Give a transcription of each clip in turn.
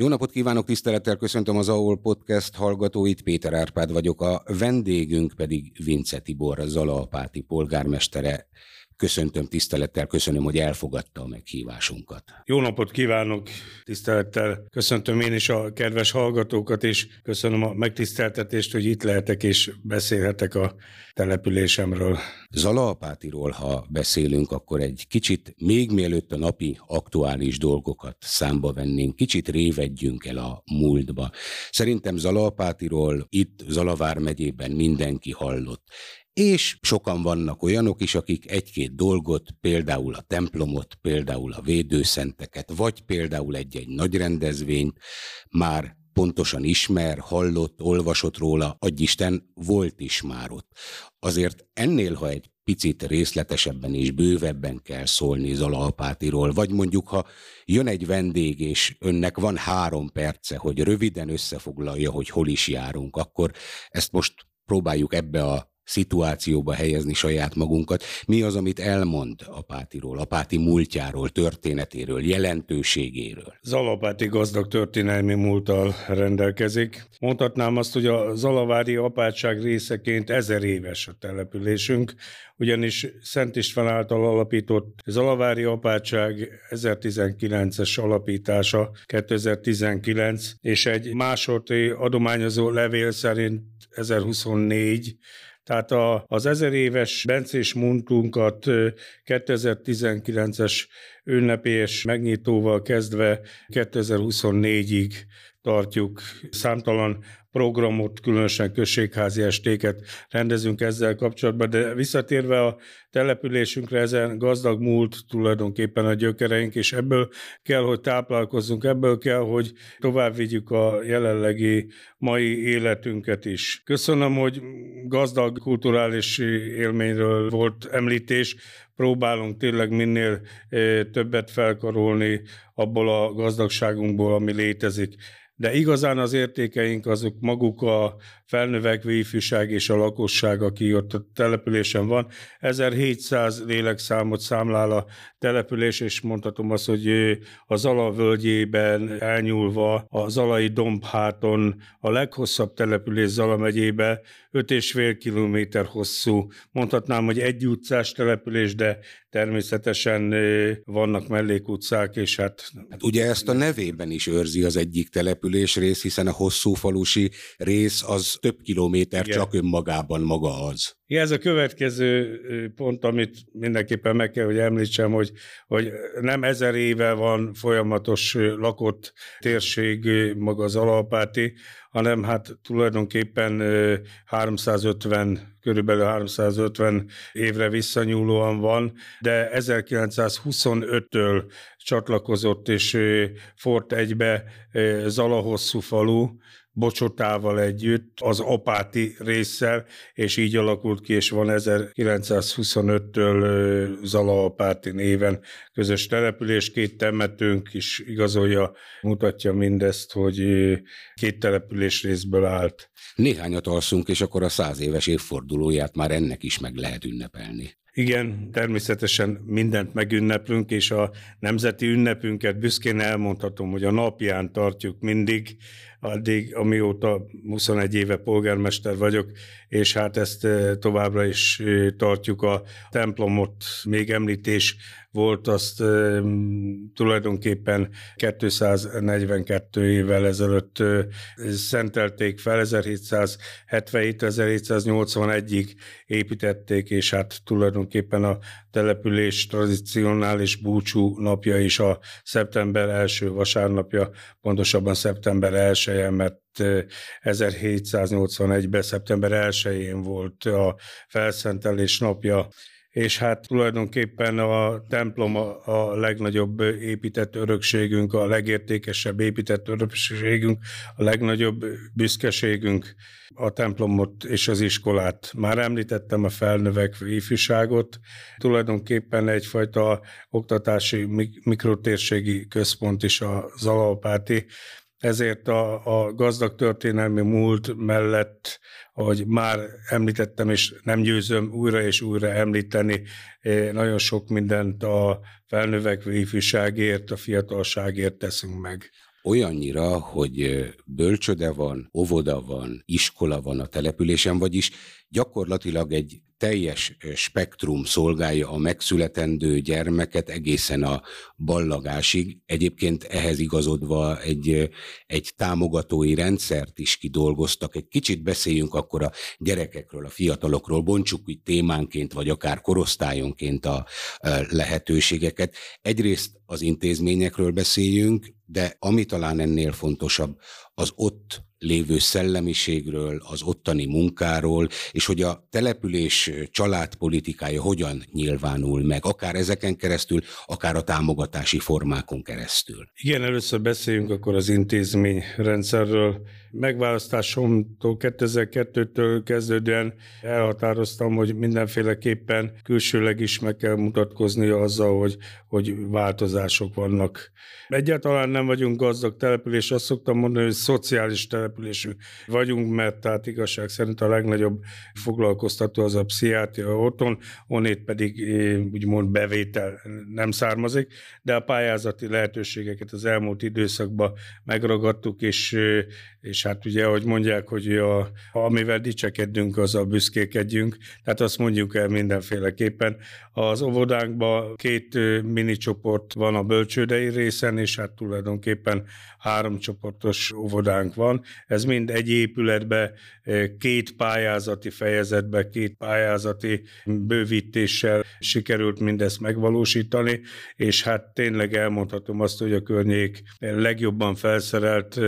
Jó napot kívánok, tisztelettel köszöntöm az AOL Podcast hallgatóit, Péter Árpád vagyok, a vendégünk pedig Vince Tibor, Zalaapáti polgármestere. Köszöntöm tisztelettel, köszönöm, hogy elfogadta a meghívásunkat. Jó napot kívánok, tisztelettel köszöntöm én is a kedves hallgatókat, és köszönöm a megtiszteltetést, hogy itt lehetek és beszélhetek a településemről. Zalaapátiról, ha beszélünk, akkor egy kicsit még mielőtt a napi aktuális dolgokat számba vennénk, kicsit révedjünk el a múltba. Szerintem Zalaapátiról itt Zalavár megyében mindenki hallott. És sokan vannak olyanok is, akik egy-két dolgot, például a templomot, például a védőszenteket, vagy például egy-egy nagy rendezvényt már pontosan ismer, hallott, olvasott róla, Isten volt is már ott. Azért ennél, ha egy picit részletesebben és bővebben kell szólni Zalaapátiról, vagy mondjuk, ha jön egy vendég, és önnek van három perce, hogy röviden összefoglalja, hogy hol is járunk, akkor ezt most próbáljuk ebbe a szituációba helyezni saját magunkat. Mi az, amit elmond Apátiról, Apáti múltjáról, történetéről, jelentőségéről? Zalapáti gazdag történelmi múlttal rendelkezik. Mondhatnám azt, hogy a Zalavári apátság részeként ezer éves a településünk, ugyanis Szent István által alapított Zalavári apátság 1019-es alapítása 2019, és egy második adományozó levél szerint 1024 tehát a, az ezer éves bencés munkunkat 2019-es ünnepés megnyitóval kezdve 2024-ig tartjuk. Számtalan programot, különösen községházi estéket rendezünk ezzel kapcsolatban, de visszatérve a településünkre, ezen gazdag múlt tulajdonképpen a gyökereink, és ebből kell, hogy táplálkozzunk, ebből kell, hogy tovább vigyük a jelenlegi mai életünket is. Köszönöm, hogy gazdag kulturális élményről volt említés, próbálunk tényleg minél eh, többet felkarolni abból a gazdagságunkból, ami létezik de igazán az értékeink azok maguk a felnövekvő ifjúság és a lakosság, aki ott a településen van. 1700 lélekszámot számlál a település, és mondhatom azt, hogy a Zala völgyében elnyúlva a Zalai dombháton a leghosszabb település Zala megyébe, 5,5 kilométer hosszú. Mondhatnám, hogy egy utcás település, de természetesen vannak mellékutcák, és hát... hát ugye ezt a nevében is őrzi az egyik település rész, hiszen a hosszú falusi rész az több kilométer Igen. csak önmagában maga az. Igen, ez a következő pont, amit mindenképpen meg kell, hogy említsem, hogy, hogy nem ezer éve van folyamatos lakott térség maga az alapáti, hanem hát tulajdonképpen 350, körülbelül 350 évre visszanyúlóan van, de 1925-től csatlakozott és Fort egybe Zalahosszú falu, Bocsotával együtt, az apáti résszel, és így alakult ki, és van 1925-től Zala apáti néven közös település, két temetőnk is igazolja, mutatja mindezt, hogy két település részből állt. Néhányat alszunk, és akkor a száz éves évfordulóját már ennek is meg lehet ünnepelni. Igen, természetesen mindent megünneplünk, és a nemzeti ünnepünket büszkén elmondhatom, hogy a napján tartjuk mindig, addig, amióta 21 éve polgármester vagyok, és hát ezt eh, továbbra is eh, tartjuk a templomot, még említés volt, azt tulajdonképpen 242 évvel ezelőtt szentelték fel, 1777-1781-ig építették, és hát tulajdonképpen a település tradicionális búcsú napja is a szeptember első vasárnapja, pontosabban szeptember 1 mert 1781-ben szeptember 1-én volt a felszentelés napja, és hát tulajdonképpen a templom a, a legnagyobb épített örökségünk, a legértékesebb épített örökségünk, a legnagyobb büszkeségünk a templomot és az iskolát. Már említettem a felnövekvő ifjúságot, tulajdonképpen egyfajta oktatási mikrotérségi központ is a Zalapáti, ezért a, a gazdag történelmi múlt mellett, ahogy már említettem, és nem győzöm újra és újra említeni, eh, nagyon sok mindent a felnövekvő ifjúságért, a fiatalságért teszünk meg. olyannyira, hogy bölcsöde van, óvoda van, iskola van a településen, vagyis gyakorlatilag egy teljes spektrum szolgálja a megszületendő gyermeket egészen a ballagásig. Egyébként ehhez igazodva egy, egy támogatói rendszert is kidolgoztak. Egy kicsit beszéljünk akkor a gyerekekről, a fiatalokról, bontsuk úgy témánként, vagy akár korosztályonként a lehetőségeket. Egyrészt az intézményekről beszéljünk, de ami talán ennél fontosabb, az ott lévő szellemiségről, az ottani munkáról, és hogy a település családpolitikája hogyan nyilvánul meg, akár ezeken keresztül, akár a támogatási formákon keresztül. Igen, először beszéljünk akkor az intézményrendszerről. Megválasztásomtól 2002-től kezdődően elhatároztam, hogy mindenféleképpen külsőleg is meg kell mutatkozni azzal, hogy, hogy változások vannak. Egyáltalán nem vagyunk gazdag település, azt szoktam mondani, hogy szociális településű vagyunk, mert tehát igazság szerint a legnagyobb foglalkoztató az a pszichiátria otthon, onnét pedig úgymond bevétel nem származik, de a pályázati lehetőségeket az elmúlt időszakban megragadtuk, és, eh, és hát ugye, ahogy mondják, hogy a, amivel dicsekedünk, az a büszkékedjünk, tehát azt mondjuk el mindenféleképpen. Az óvodánkban két mini csoport van a bölcsődei részen, és hát tulajdonképpen három csoportos óvodánk van. Ez mind egy épületbe, két pályázati fejezetbe, két pályázati bővítéssel sikerült mindezt megvalósítani, és hát tényleg elmondhatom azt, hogy a környék legjobban felszerelt,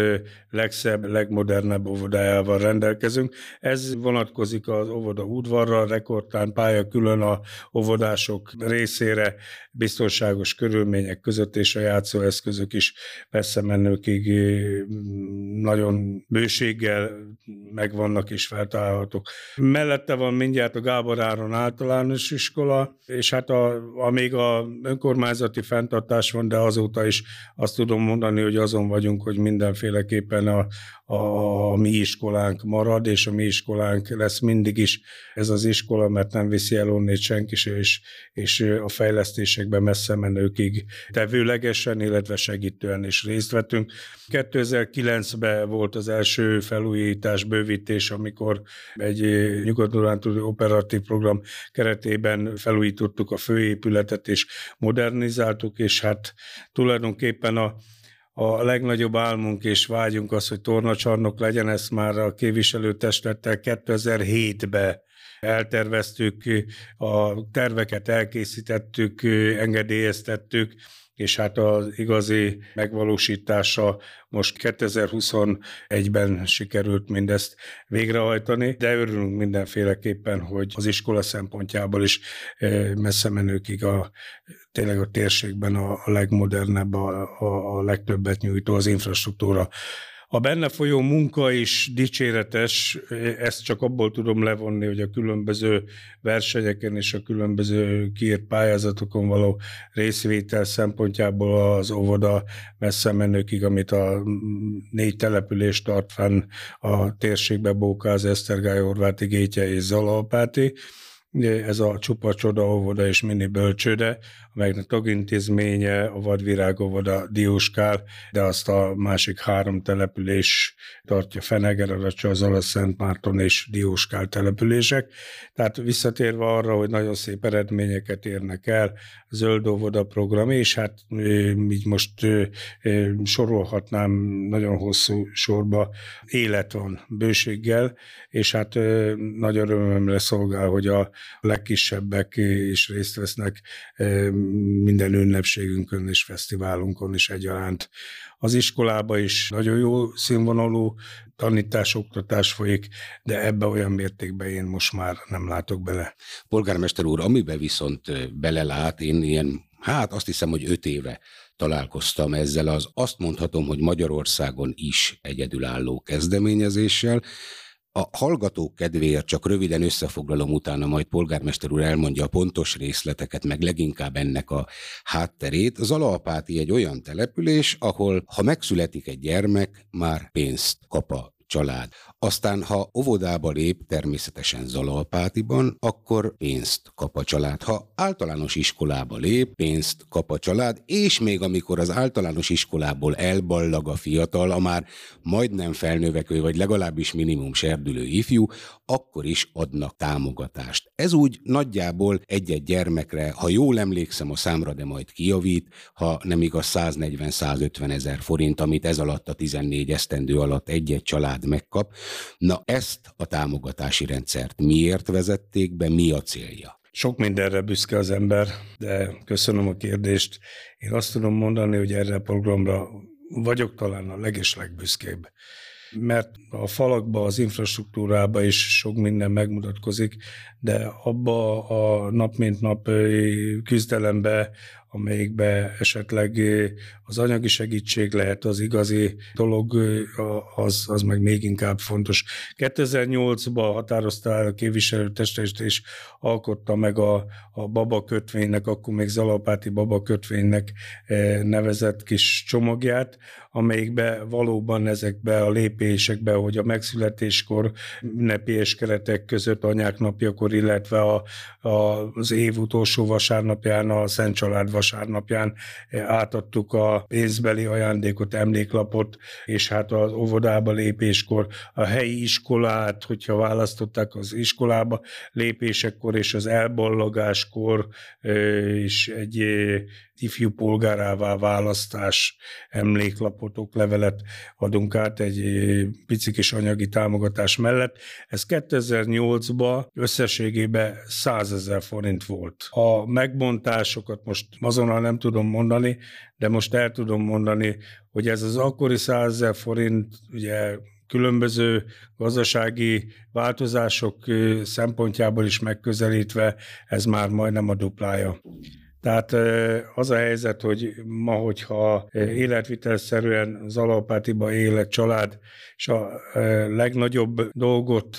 legszebb, legmodernebb óvodájával rendelkezünk. Ez vonatkozik az óvoda udvarra, rekordtán pálya külön a óvodások részére, biztonságos körülmények között, és a játszóeszközök is messze menőkig nagyon bőséggel megvannak és feltalálhatók. Mellette van mindjárt a Gábor Áron általános iskola, és hát a, a még a önkormányzati fenntartás van, de azóta is azt tudom mondani, hogy azon vagyunk, hogy mindenféleképpen a, a mi iskolánk marad, és a mi iskolánk lesz mindig is ez az iskola, mert nem viszi el onnét senki se, és, és a fejlesztésekben messze menőkig tevőlegesen, illetve segítően is részt vettünk. 2009-ben volt az első felújítás, bővítés, amikor egy nyugat operatív program keretében felújítottuk a főépületet, és modernizáltuk, és hát tulajdonképpen a a legnagyobb álmunk és vágyunk az, hogy tornacsarnok legyen, ezt már a képviselőtestlettel 2007-ben elterveztük, a terveket elkészítettük, engedélyeztettük, és hát az igazi megvalósítása most 2021-ben sikerült mindezt végrehajtani, de örülünk mindenféleképpen, hogy az iskola szempontjából is messze menőkig a, tényleg a térségben a legmodernebb, a, a, a legtöbbet nyújtó az infrastruktúra a benne folyó munka is dicséretes, ezt csak abból tudom levonni, hogy a különböző versenyeken és a különböző kiírt pályázatokon való részvétel szempontjából az óvoda messze menőkig, amit a négy település tart fenn a térségbe, Bókáz, Esztergály, Horváti, Gétje és Zalapáti, ez a csupa csoda óvoda és mini bölcsőde, amelynek tagintézménye a Vadvirág óvoda Dióskál, de azt a másik három település tartja Feneger, Aracsa, Zala, Szent Márton és Dióskál települések. Tehát visszatérve arra, hogy nagyon szép eredményeket érnek el, zöld óvoda program, és hát így most sorolhatnám nagyon hosszú sorba, élet van bőséggel, és hát nagy örömömre szolgál, hogy a legkisebbek is részt vesznek minden ünnepségünkön és fesztiválunkon is egyaránt. Az iskolába is nagyon jó színvonalú tanítás, oktatás folyik, de ebbe olyan mértékben én most már nem látok bele. Polgármester úr, amiben viszont belelát, én ilyen, hát azt hiszem, hogy öt éve találkoztam ezzel az azt mondhatom, hogy Magyarországon is egyedülálló kezdeményezéssel, a hallgatók kedvéért csak röviden összefoglalom utána, majd polgármester úr elmondja a pontos részleteket, meg leginkább ennek a hátterét. Az Alapáti egy olyan település, ahol ha megszületik egy gyermek, már pénzt kap a család. Aztán, ha óvodába lép, természetesen Zalalpátiban, akkor pénzt kap a család. Ha általános iskolába lép, pénzt kap a család, és még amikor az általános iskolából elballag a fiatal, a már majdnem felnövekvő, vagy legalábbis minimum serdülő ifjú, akkor is adnak támogatást. Ez úgy nagyjából egy-egy gyermekre, ha jól emlékszem a számra, de majd kijavít, ha nem igaz 140-150 ezer forint, amit ez alatt a 14 esztendő alatt egy-egy család megkap. Na ezt a támogatási rendszert miért vezették be, mi a célja? Sok mindenre büszke az ember, de köszönöm a kérdést. Én azt tudom mondani, hogy erre a programra vagyok talán a legeslegbüszkébb mert a falakba, az infrastruktúrába is sok minden megmutatkozik, de abba a nap mint nap küzdelembe, amelyikbe esetleg az anyagi segítség lehet az igazi dolog, az, az meg még inkább fontos. 2008-ban határozta el a képviselőtestest, és alkotta meg a, a baba kötvénynek, akkor még Zalapáti baba kötvénynek nevezett kis csomagját, amelyikbe valóban ezekbe a lépésekbe, hogy a megszületéskor ünnepélyes keretek között anyák napjakor, illetve a, a, az év utolsó vasárnapján, a Szent Család vasárnapján átadtuk a pénzbeli ajándékot, emléklapot, és hát az óvodába lépéskor a helyi iskolát, hogyha választották az iskolába lépésekor és az elballagáskor is egy ifjú polgárává választás emléklapot, oklevelet adunk át egy pici kis anyagi támogatás mellett. Ez 2008-ban összességében 100 ezer forint volt. A megbontásokat most azonnal nem tudom mondani, de most el tudom mondani, hogy ez az akkori 100 ezer forint, ugye különböző gazdasági változások szempontjából is megközelítve, ez már majdnem a duplája. Tehát az a helyzet, hogy ma, hogyha életvitelszerűen Zalapátiba él egy család, és a legnagyobb dolgot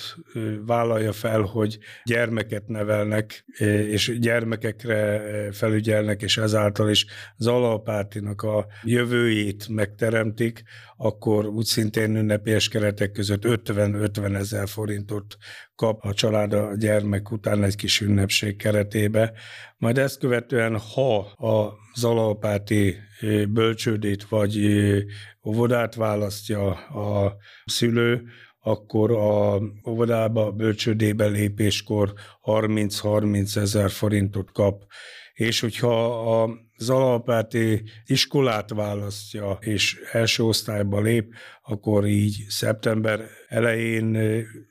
vállalja fel, hogy gyermeket nevelnek, és gyermekekre felügyelnek, és ezáltal is Zalapátinak a jövőjét megteremtik, akkor úgy szintén ünnepélyes keretek között 50-50 ezer forintot kap a család a gyermek után egy kis ünnepség keretébe. Majd ezt követően, ha a zalapáti bölcsődét vagy óvodát választja a szülő, akkor a óvodába, bölcsődébe lépéskor 30-30 ezer forintot kap. És hogyha az alapáti iskolát választja, és első osztályba lép, akkor így szeptember elején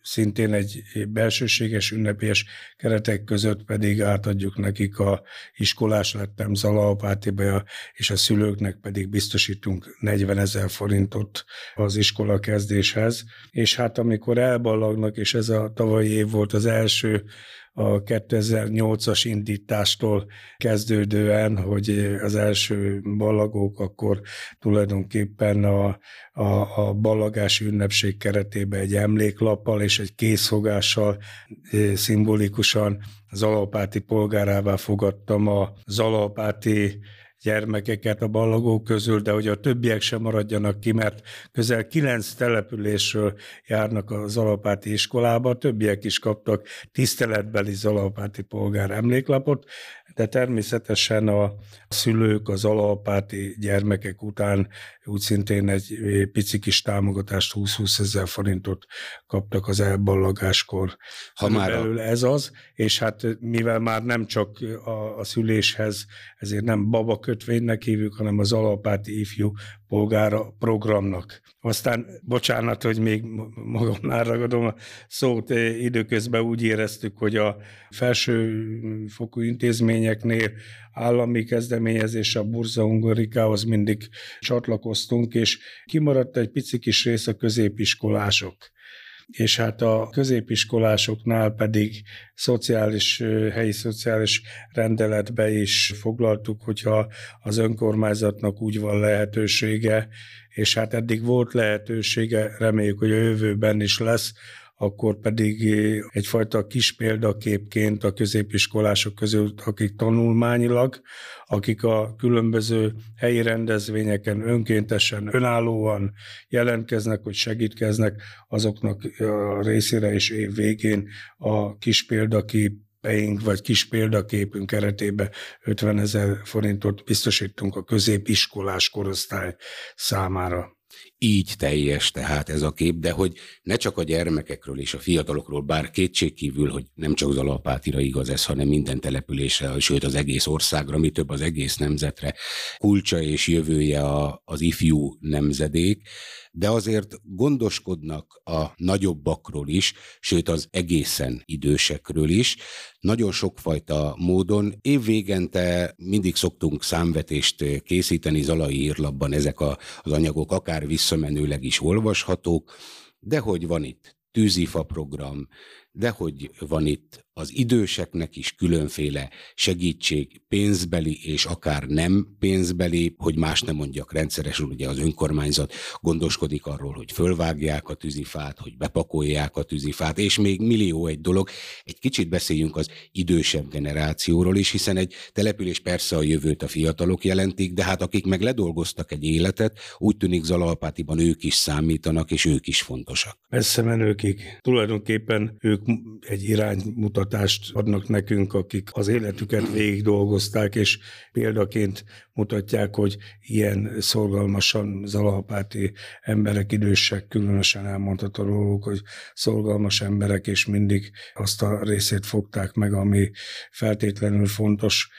szintén egy belsőséges ünnepés keretek között pedig átadjuk nekik a iskolás lettem Zalapátiba, és a szülőknek pedig biztosítunk 40 ezer forintot az iskola kezdéshez. És hát amikor elballagnak, és ez a tavalyi év volt az első a 2008-as indítástól kezdődően, hogy az első ballagók akkor tulajdonképpen a, a, a ballagási ünnepség keretében egy emléklappal és egy készfogással szimbolikusan Zalapáti polgárává fogadtam a Zalapáti gyermekeket a ballagók közül, de hogy a többiek sem maradjanak ki, mert közel kilenc településről járnak a Zalapáti iskolába, a többiek is kaptak tiszteletbeli Zalapáti polgár emléklapot, de természetesen a szülők az alapáti gyermekek után úgy szintén egy pici kis támogatást, 20-20 ezer forintot kaptak az elballagáskor. Ha már belül ez az, és hát mivel már nem csak a, a szüléshez, ezért nem baba kötvénynek hívjuk, hanem az alapáti ifjú polgára programnak. Aztán, bocsánat, hogy még magamnál ragadom a szót, időközben úgy éreztük, hogy a felsőfokú intézményeknél állami kezdeményezés a Burza Ungarikához mindig csatlakoztunk, és kimaradt egy pici kis rész a középiskolások. És hát a középiskolásoknál pedig szociális, helyi szociális rendeletbe is foglaltuk, hogyha az önkormányzatnak úgy van lehetősége, és hát eddig volt lehetősége, reméljük, hogy a jövőben is lesz, akkor pedig egyfajta kis példaképként a középiskolások között, akik tanulmányilag, akik a különböző helyi rendezvényeken önkéntesen, önállóan jelentkeznek, hogy segítkeznek, azoknak a részére és év végén a kis példakép vagy kis példaképünk keretében 50 ezer forintot biztosítunk a középiskolás korosztály számára. Így teljes tehát ez a kép, de hogy ne csak a gyermekekről és a fiatalokról, bár kétségkívül, hogy nem csak Zalapátira igaz ez, hanem minden településre, sőt az egész országra, mi több az egész nemzetre, kulcsa és jövője a, az ifjú nemzedék, de azért gondoskodnak a nagyobbakról is, sőt az egészen idősekről is, nagyon sokfajta módon. Évvégente mindig szoktunk számvetést készíteni Zalai írlapban, ezek a, az anyagok akár visszamenőleg is olvashatók, de hogy van itt tűzifa program, de hogy van itt az időseknek is különféle segítség, pénzbeli és akár nem pénzbeli, hogy más nem mondjak rendszeresen, ugye az önkormányzat gondoskodik arról, hogy fölvágják a tűzifát, hogy bepakolják a tűzifát, és még millió egy dolog. Egy kicsit beszéljünk az idősebb generációról is, hiszen egy település persze a jövőt a fiatalok jelentik, de hát akik meg ledolgoztak egy életet, úgy tűnik Zalalpátiban ők is számítanak, és ők is fontosak. Messze menőkig. Tulajdonképpen ők egy iránymutatást adnak nekünk, akik az életüket végig dolgozták, és példaként mutatják, hogy ilyen szorgalmasan zalalpáti emberek, idősek, különösen elmondható róluk, hogy szorgalmas emberek, és mindig azt a részét fogták meg, ami feltétlenül fontos.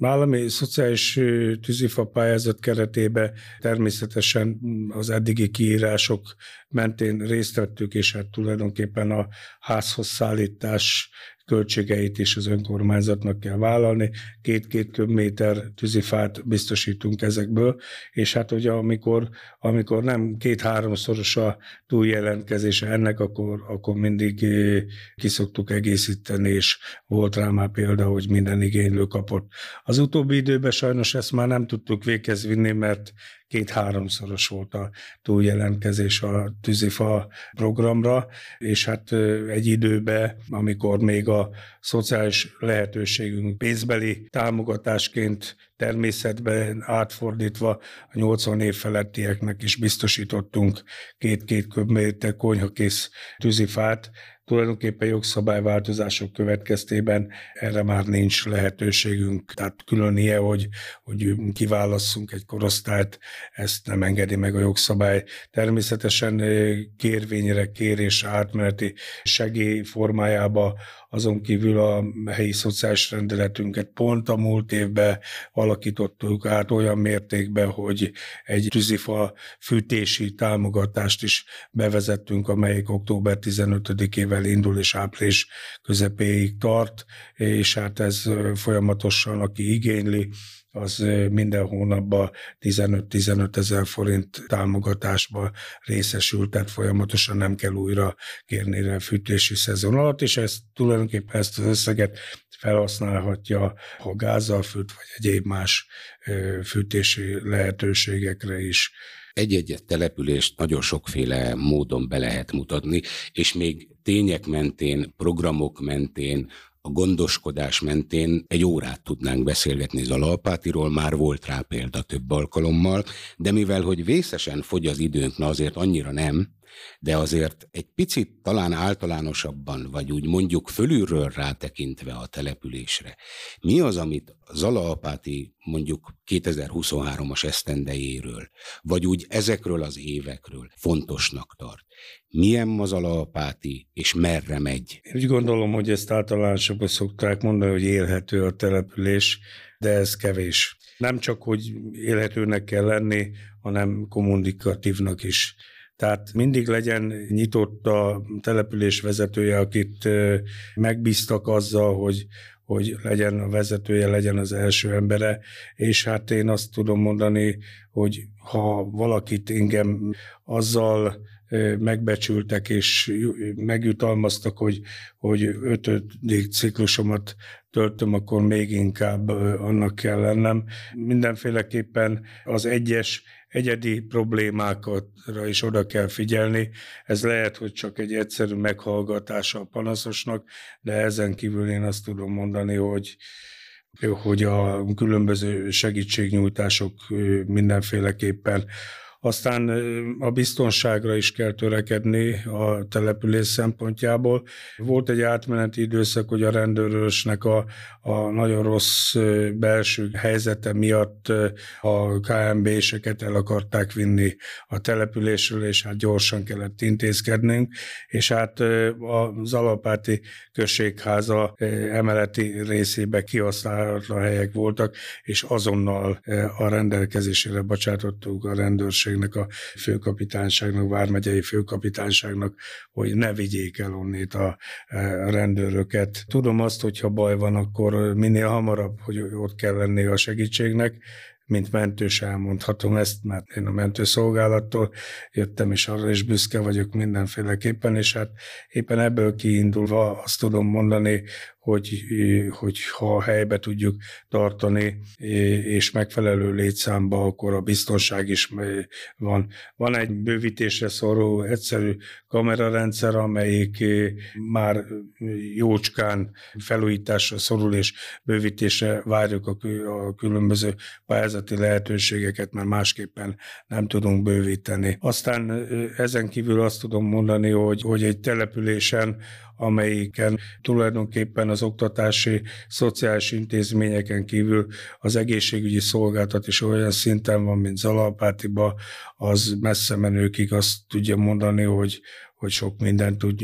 Állami szociális tűzifa pályázat keretében természetesen az eddigi kiírások mentén részt vettük, és hát tulajdonképpen a házhoz szállítás költségeit is az önkormányzatnak kell vállalni. Két-két köbméter tűzifát biztosítunk ezekből, és hát ugye amikor, amikor nem két-háromszoros a túljelentkezése ennek, akkor, akkor mindig eh, kiszoktuk egészíteni, és volt rá már példa, hogy minden igénylő kapott. Az utóbbi időben sajnos ezt már nem tudtuk véghez vinni, mert két-háromszoros volt a túljelentkezés a tűzifa programra, és hát egy időben, amikor még a szociális lehetőségünk pénzbeli támogatásként természetben átfordítva a 80 év felettieknek is biztosítottunk két-két köbméter konyhakész tűzifát, tulajdonképpen jogszabályváltozások következtében erre már nincs lehetőségünk. Tehát külön ilyen, hogy, hogy kiválasszunk egy korosztályt, ezt nem engedi meg a jogszabály. Természetesen kérvényre, kérés átmeneti segély formájába azon kívül a helyi szociális rendeletünket pont a múlt évben alakítottuk át olyan mértékben, hogy egy tűzifa fűtési támogatást is bevezettünk, amelyik október 15-ével indul és április közepéig tart, és hát ez folyamatosan, aki igényli, az minden hónapban 15-15 ezer forint támogatásba részesül, tehát folyamatosan nem kell újra kérni a fűtési szezon alatt, és ezt tulajdonképpen ezt az összeget felhasználhatja, ha gázzal fűt, vagy egyéb más fűtési lehetőségekre is. Egy-egy települést nagyon sokféle módon be lehet mutatni, és még tények mentén, programok mentén, a gondoskodás mentén egy órát tudnánk beszélgetni Zalalpátiról, már volt rá példa több alkalommal, de mivel, hogy vészesen fogy az időnk, na azért annyira nem, de azért egy picit talán általánosabban, vagy úgy mondjuk fölülről rátekintve a településre. Mi az, amit Zalaapáti mondjuk 2023-as esztendejéről, vagy úgy ezekről az évekről fontosnak tart? Milyen Mazalaapáti, és merre megy? Úgy gondolom, hogy ezt általánosabban szokták mondani, hogy élhető a település, de ez kevés. Nem csak, hogy élhetőnek kell lenni, hanem kommunikatívnak is. Tehát mindig legyen nyitott a település vezetője, akit megbíztak azzal, hogy, hogy legyen a vezetője, legyen az első embere, és hát én azt tudom mondani, hogy ha valakit engem azzal megbecsültek és megjutalmaztak, hogy, hogy ötödik ciklusomat töltöm, akkor még inkább annak kell lennem. Mindenféleképpen az egyes egyedi problémákra is oda kell figyelni. Ez lehet, hogy csak egy egyszerű meghallgatása a panaszosnak, de ezen kívül én azt tudom mondani, hogy hogy a különböző segítségnyújtások mindenféleképpen aztán a biztonságra is kell törekedni a település szempontjából. Volt egy átmeneti időszak, hogy a rendőrösnek a, a nagyon rossz belső helyzete miatt a KMB-seket el akarták vinni a településről, és hát gyorsan kellett intézkednünk, és hát az Alapáti községháza emeleti részébe kihasználatlan helyek voltak, és azonnal a rendelkezésére bocsátottuk a rendőrség rendőrségnek, a főkapitányságnak, vármegyei főkapitányságnak, hogy ne vigyék el onnét a, a rendőröket. Tudom azt, hogy ha baj van, akkor minél hamarabb, hogy ott kell lenni a segítségnek, mint mentős elmondhatom ezt, mert én a mentőszolgálattól jöttem, és arra is büszke vagyok mindenféleképpen, és hát éppen ebből kiindulva azt tudom mondani, hogy, hogy ha helybe tudjuk tartani, és megfelelő létszámba, akkor a biztonság is van. Van egy bővítésre szoró egyszerű kamerarendszer, amelyik már jócskán felújításra szorul, és bővítésre várjuk a, a különböző pályázati lehetőségeket, mert másképpen nem tudunk bővíteni. Aztán ezen kívül azt tudom mondani, hogy, hogy egy településen amelyiken tulajdonképpen az oktatási, szociális intézményeken kívül az egészségügyi szolgáltat is olyan szinten van, mint Zalapátiba, az messze menőkig azt tudja mondani, hogy, hogy sok mindent tud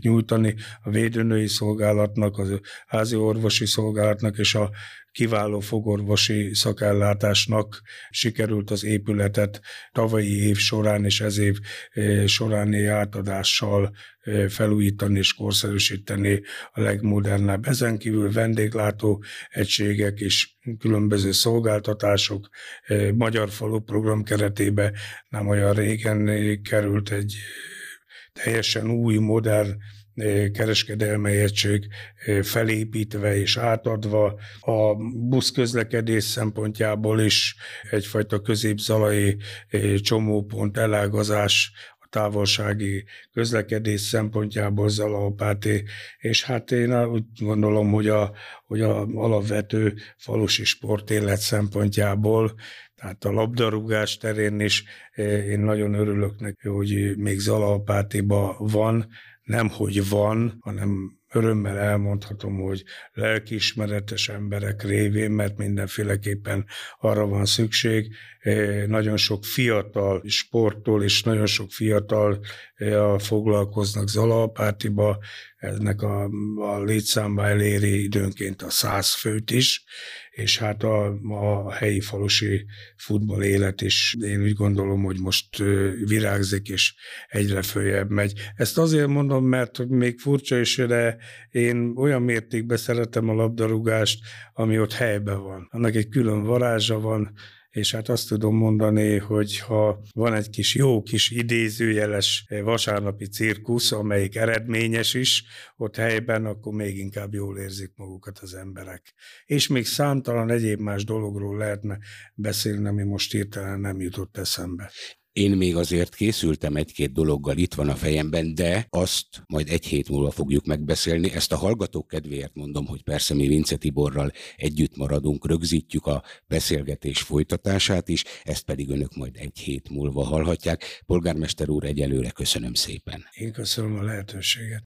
nyújtani a védőnői szolgálatnak, az házi orvosi szolgálatnak és a kiváló fogorvosi szakellátásnak sikerült az épületet tavalyi év során és ez év soráni átadással felújítani és korszerűsíteni a legmodernebb. Ezen kívül vendéglátó egységek és különböző szolgáltatások. Magyar Falu program keretébe nem olyan régen került egy teljesen új, modern kereskedelmi egység felépítve és átadva. A buszközlekedés szempontjából is egyfajta középzalai csomópont elágazás távolsági közlekedés szempontjából Zalaupáté, és hát én úgy gondolom, hogy a, hogy a alapvető falusi sportélet szempontjából tehát a labdarúgás terén is én nagyon örülök neki, hogy még Zalaupátéban van, nem hogy van, hanem örömmel elmondhatom, hogy lelkiismeretes emberek révén, mert mindenféleképpen arra van szükség. Nagyon sok fiatal sportol, és nagyon sok fiatal foglalkoznak Zalapátiba, ennek a, a létszámba eléri időnként a száz főt is, és hát a, a helyi falusi futball élet is én úgy gondolom, hogy most virágzik, és egyre följebb megy. Ezt azért mondom, mert még furcsa is, de én olyan mértékben szeretem a labdarúgást, ami ott helyben van. Annak egy külön varázsa van, és hát azt tudom mondani, hogy ha van egy kis jó kis idézőjeles vasárnapi cirkusz, amelyik eredményes is ott helyben, akkor még inkább jól érzik magukat az emberek. És még számtalan egyéb más dologról lehetne beszélni, ami most hirtelen nem jutott eszembe. Én még azért készültem egy-két dologgal, itt van a fejemben, de azt majd egy hét múlva fogjuk megbeszélni. Ezt a hallgatók kedvéért mondom, hogy persze mi Vince Tiborral együtt maradunk, rögzítjük a beszélgetés folytatását is, ezt pedig önök majd egy hét múlva hallhatják. Polgármester úr, egyelőre köszönöm szépen. Én köszönöm a lehetőséget.